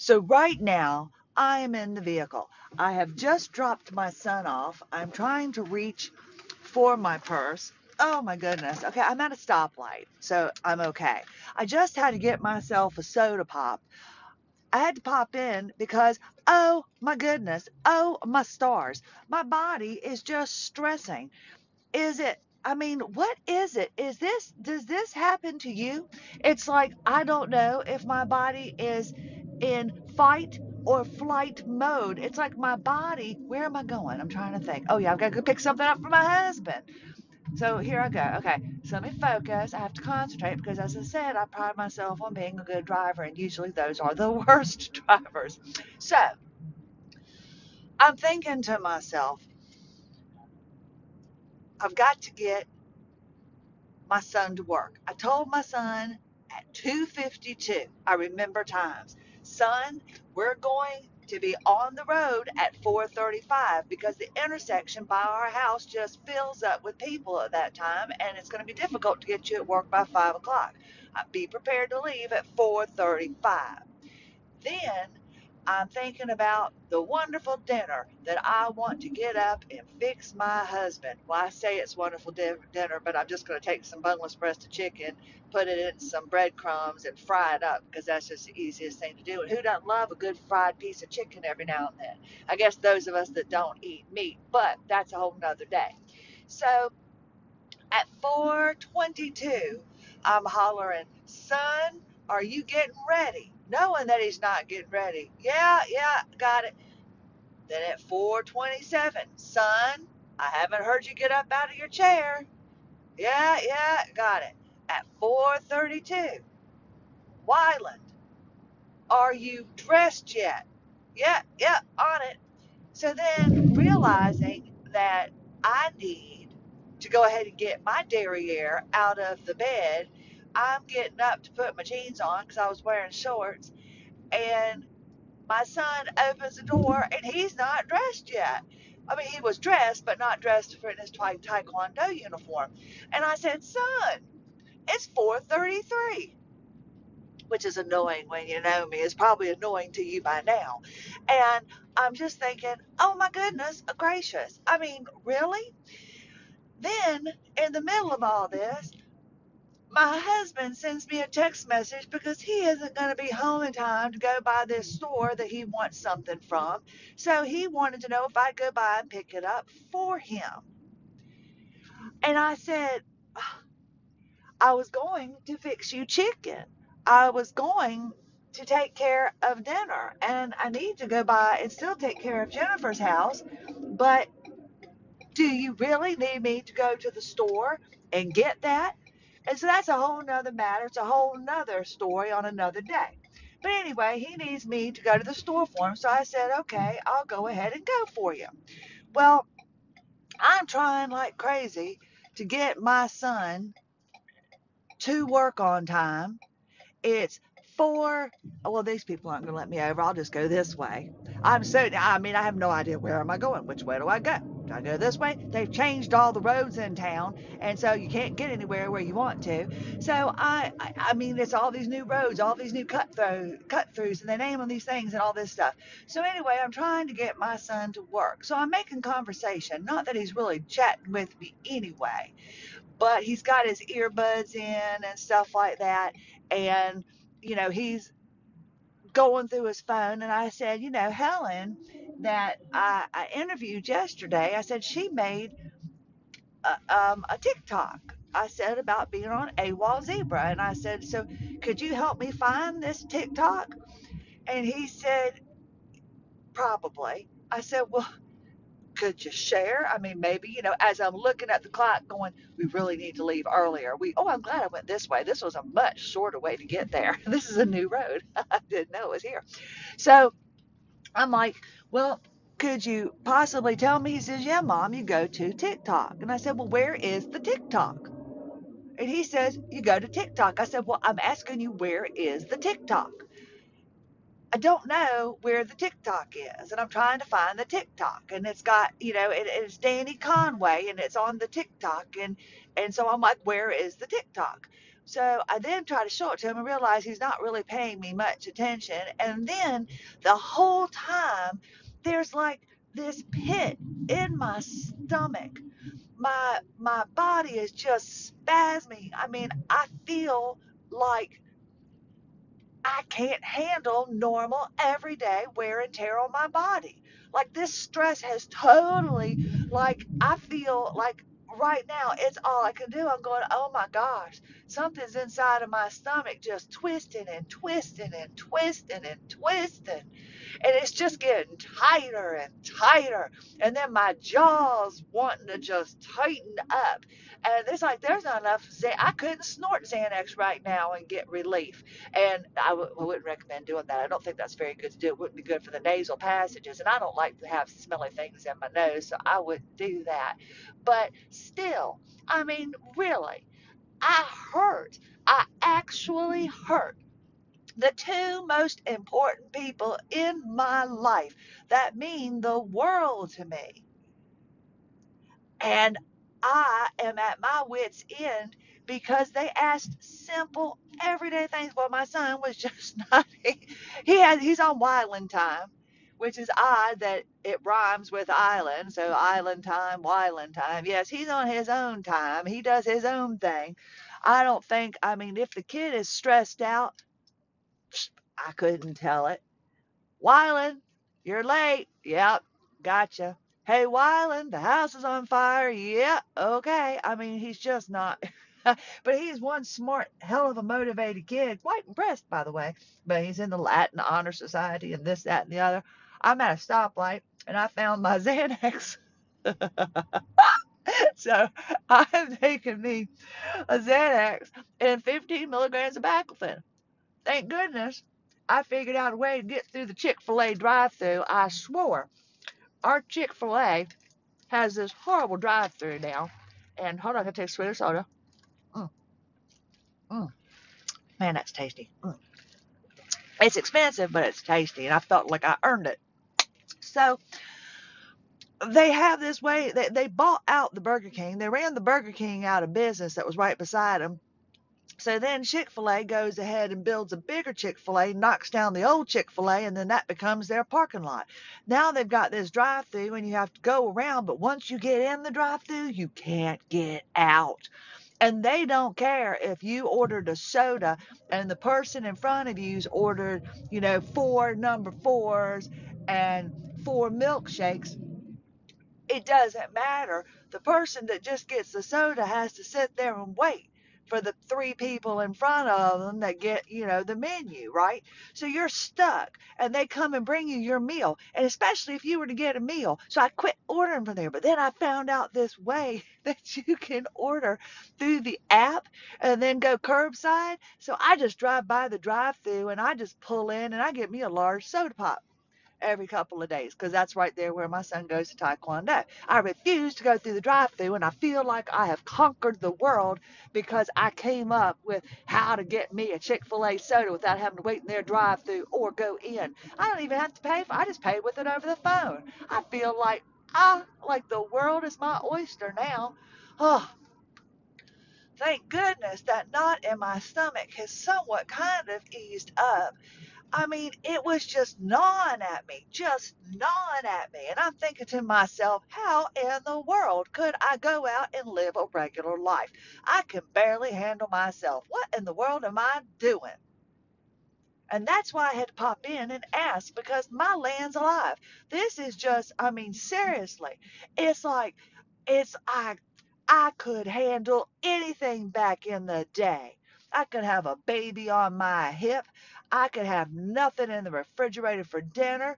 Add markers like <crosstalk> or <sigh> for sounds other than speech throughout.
So right now, I am in the vehicle. I have just dropped my son off. I'm trying to reach for my purse. Oh my goodness. Okay, I'm at a stoplight, so I'm okay. I just had to get myself a soda pop. I had to pop in because, oh my goodness, oh my stars, my body is just stressing. Is it? I mean, what is it? Is this, does this happen to you? It's like, I don't know if my body is in fight or flight mode. It's like my body, where am I going? I'm trying to think. Oh, yeah, I've got to go pick something up for my husband. So here I go. Okay, so let me focus. I have to concentrate because, as I said, I pride myself on being a good driver, and usually those are the <laughs> worst drivers. So I'm thinking to myself, I've got to get my son to work. I told my son at 2:52. I remember times. Son, we're going to be on the road at 4:35 because the intersection by our house just fills up with people at that time, and it's going to be difficult to get you at work by five o'clock. Uh, Be prepared to leave at 4:35. Then I'm thinking about the wonderful dinner that I want to get up and fix my husband. Well, I say it's wonderful di- dinner, but I'm just going to take some boneless breast of chicken, put it in some breadcrumbs, and fry it up because that's just the easiest thing to do. And who doesn't love a good fried piece of chicken every now and then? I guess those of us that don't eat meat, but that's a whole nother day. So at 422, I'm hollering, son, are you getting ready? Knowing that he's not getting ready. Yeah, yeah, got it. Then at 427, son, I haven't heard you get up out of your chair. Yeah, yeah, got it. At 432, Wyland, are you dressed yet? Yeah, yeah, on it. So then realizing that I need to go ahead and get my derriere out of the bed, I'm getting up to put my jeans on because I was wearing shorts. And my son opens the door and he's not dressed yet. I mean, he was dressed, but not dressed for his taekwondo uniform. And I said, son, it's 4:33, which is annoying when you know me. It's probably annoying to you by now. And I'm just thinking, oh my goodness gracious. I mean, really? Then, in the middle of all this, my husband sends me a text message because he isn't going to be home in time to go by this store that he wants something from. So he wanted to know if I'd go by and pick it up for him. And I said, ah, I was going to fix you chicken. I was going to take care of dinner. And I need to go by and still take care of Jennifer's house. But do you really need me to go to the store and get that? And so that's a whole nother matter. It's a whole nother story on another day. But anyway, he needs me to go to the store for him. So I said, okay, I'll go ahead and go for you. Well, I'm trying like crazy to get my son to work on time. It's four. Well, these people aren't going to let me over. I'll just go this way. I'm so, I mean, I have no idea where am I going. Which way do I go? I go this way? They've changed all the roads in town, and so you can't get anywhere where you want to. So I, I, I mean, it's all these new roads, all these new cut through, cut throughs, and they name them these things and all this stuff. So anyway, I'm trying to get my son to work. So I'm making conversation. Not that he's really chatting with me anyway, but he's got his earbuds in and stuff like that, and you know he's going through his phone and I said, you know, Helen that I, I interviewed yesterday, I said she made a, um, a TikTok. I said about being on AWOL Zebra. And I said, so could you help me find this TikTok? And he said, probably. I said, well, could you share? I mean, maybe, you know, as I'm looking at the clock going, we really need to leave earlier. We, oh, I'm glad I went this way. This was a much shorter way to get there. <laughs> This is a new road. <laughs> I didn't know it was here. So I'm like, well, could you possibly tell me? He says, yeah, mom, you go to TikTok. And I said, well, where is the TikTok? And he says, you go to TikTok. I said, well, I'm asking you, where is the TikTok? I don't know where the TikTok is, and I'm trying to find the TikTok, and it's got, you know, it, it's Danny Conway, and it's on the TikTok, and and so I'm like, where is the TikTok? So I then try to show it to him and realize he's not really paying me much attention. And then the whole time, there's like this pit in my stomach. My my body is just spasming. I mean, I feel like I can't handle normal everyday wear and tear on my body. Like this stress has totally like I feel like right now it's all I can do. I'm going, oh my gosh, something's inside of my stomach just twisting and twisting and twisting and twisting and it's just getting tighter and tighter. And then my jaws wanting to just tighten up. And it's like there's not enough. I couldn't snort Xanax right now and get relief. And I w- I wouldn't recommend doing that. I don't think that's very good to do. It wouldn't be good for the nasal passages. And I don't like to have smelly things in my nose, so I wouldn't do that. But still, I mean, really, I hurt. I actually hurt the two most important people in my life that mean the world to me. And I am at my wits' end because they asked simple, everyday things. Well, my son was <laughs> just not. He, he has he's on Wyland time, which is odd that it rhymes with island. So island time, Wyland time. Yes, he's on his own time. He does his own thing. I don't think. I mean, if the kid is stressed out, I couldn't tell it. Wyland, you're late. Yep, gotcha. Hey, Wyland, the house is on fire. Yeah, okay. I mean, he's just not. <laughs> but he's one smart, hell of a motivated kid. Quite impressed, by the way. But he's in the Latin Honor Society and this, that, and the other. I'm at a stoplight and I found my <laughs> Xanax. <laughs> so I'm taking me a Xanax and 15 milligrams of baclofen. Thank goodness I figured out a way to get through the Chick fil A drive through. I swore. Our Chick fil A has this horrible drive through now. And hold on, I can take sweeter soda. Mm, mm. Man, that's tasty. Mm. It's expensive, but it's tasty. And I felt like I earned it. So they have this way, they, they bought out the Burger King. They ran the Burger King out of business that was right beside them so then Chick fil A goes ahead and builds a bigger Chick fil A, knocks down the old Chick fil A, and then that becomes their parking lot. Now they've got this drive through and you have to go around, but once you get in the drive through, you can't get out. And they don't care if you ordered a soda and the person in front of you's ordered, you know, four number fours and four milkshakes. It doesn't matter. The person that just gets the soda has to sit there and wait for the three people in front of them that get, you know, the menu, right? So you're stuck and they come and bring you your meal. And especially if you were to get a meal. So I quit ordering from there. But then I found out this way <laughs> that you can order through the app and then go curbside. So I just drive by the drive through and I just pull in and I get me a large soda pop every couple of days because that's right there where my son goes to Taekwondo. I refuse to go through the drive through and I feel like I have conquered the world because I came up with how to get me a Chick fil A soda without having to wait in their drive through or go in. I don't even have to pay for I just pay with it over the phone. I feel like I like the world is my oyster now. Oh, thank goodness that knot in my stomach has somewhat kind of eased up I mean, it was just gnawing at me, just gnawing at me. And I'm thinking to myself, how in the world could I go out and live a regular life? I can barely handle myself. What in the world am I doing? And that's why I had to pop in and ask because my land's alive. This is just, I mean, seriously, it's like, it's, I, I could handle anything back in the day. I could have a baby on my hip. I could have nothing in the refrigerator for dinner,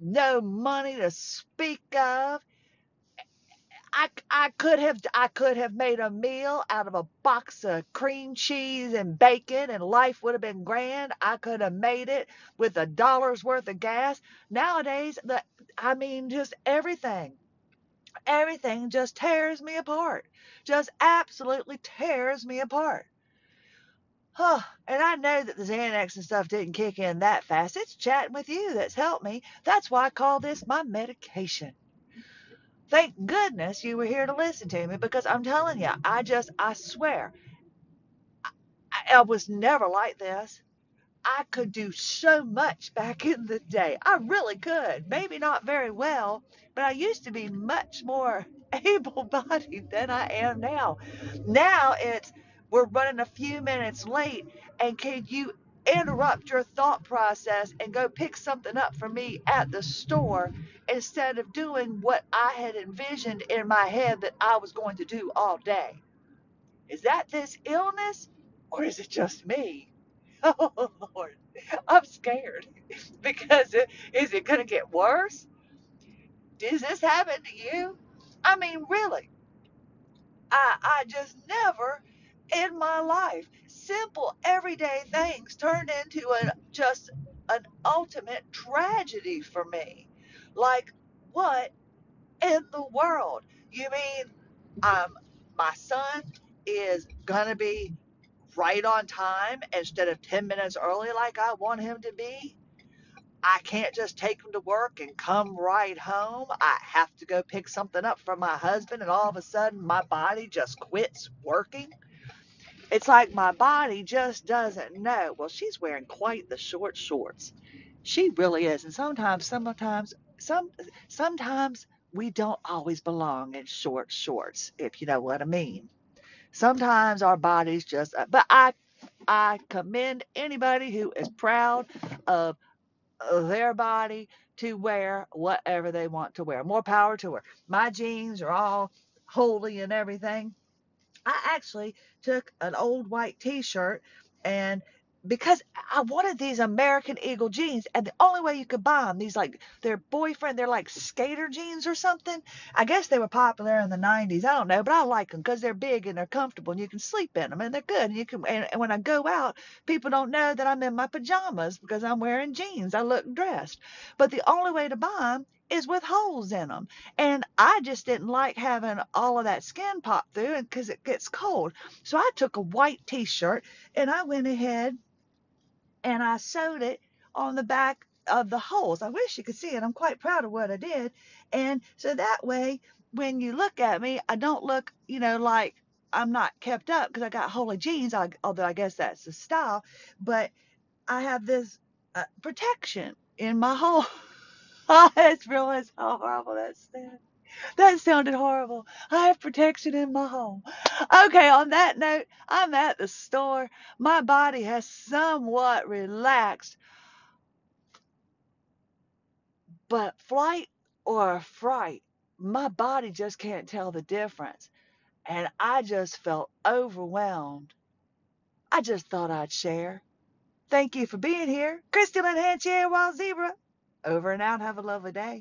no money to speak of. I, I could have I could have made a meal out of a box of cream cheese and bacon and life would have been grand. I could have made it with a dollar's worth of gas. Nowadays the I mean just everything everything just tears me apart. Just absolutely tears me apart. Oh, and I know that the Xanax and stuff didn't kick in that fast. It's chatting with you that's helped me. That's why I call this my medication. Thank goodness you were here to listen to me because I'm telling you, I just, I swear, I was never like this. I could do so much back in the day. I really could. Maybe not very well, but I used to be much more <laughs> able bodied than I am now. Now it's we're running a few minutes late, and can you interrupt your thought process and go pick something up for me at the store instead of doing what I had envisioned in my head that I was going to do all day? Is that this illness or is it just me? <laughs> Oh Lord, I'm scared <laughs> because is it going to get worse? Does this happen to you? I mean, really, I I just never in my life simple everyday things turned into a just an ultimate tragedy for me. Like what in the world? You mean um my son is gonna be right on time instead of 10 minutes early like I want him to be. I can't just take him to work and come right home. I have to go pick something up for my husband, and all of a sudden, my body just quits working. It's like my body just doesn't know. Well, she's wearing quite the short shorts. She really is. And sometimes, sometimes, some, sometimes we don't always belong in short shorts, if you know what I mean. Sometimes our bodies just, uh, but I, I commend anybody who is proud of their body to wear whatever they want to wear. More power to her. My jeans are all holy and everything. I actually took an old white t-shirt and because I wanted these American Eagle jeans, and the only way you could buy them, these like their boyfriend, they're like skater jeans or something. I guess they were popular in the 90s. I don't know, but I like them because they're big and they're comfortable, and you can sleep in them, and they're good. And you can, and, and when I go out, people don't know that I'm in my pajamas because I'm wearing jeans. I look dressed. But the only way to buy them is with holes in them. And I just didn't like having all of that skin pop through because it gets cold. So I took a white t-shirt and I went ahead and I sewed it on the back of the holes. I wish you could see it. I'm quite proud of what I did. And so that way, when you look at me, I don't look, you know, like I'm not kept up because I got holy jeans, although I guess that's the style. But I have this uh, protection in my <laughs> hole. I just realized how horrible that sounded. That sounded horrible. I have protection in my home. Okay, on that note, I'm at the store. My body has somewhat relaxed, but flight or fright, my body just can't tell the difference. And I just felt overwhelmed. I just thought I'd share. Thank you for being here. Crystal and Hanchier Wild Zebra. Over and out. Have a lovely day.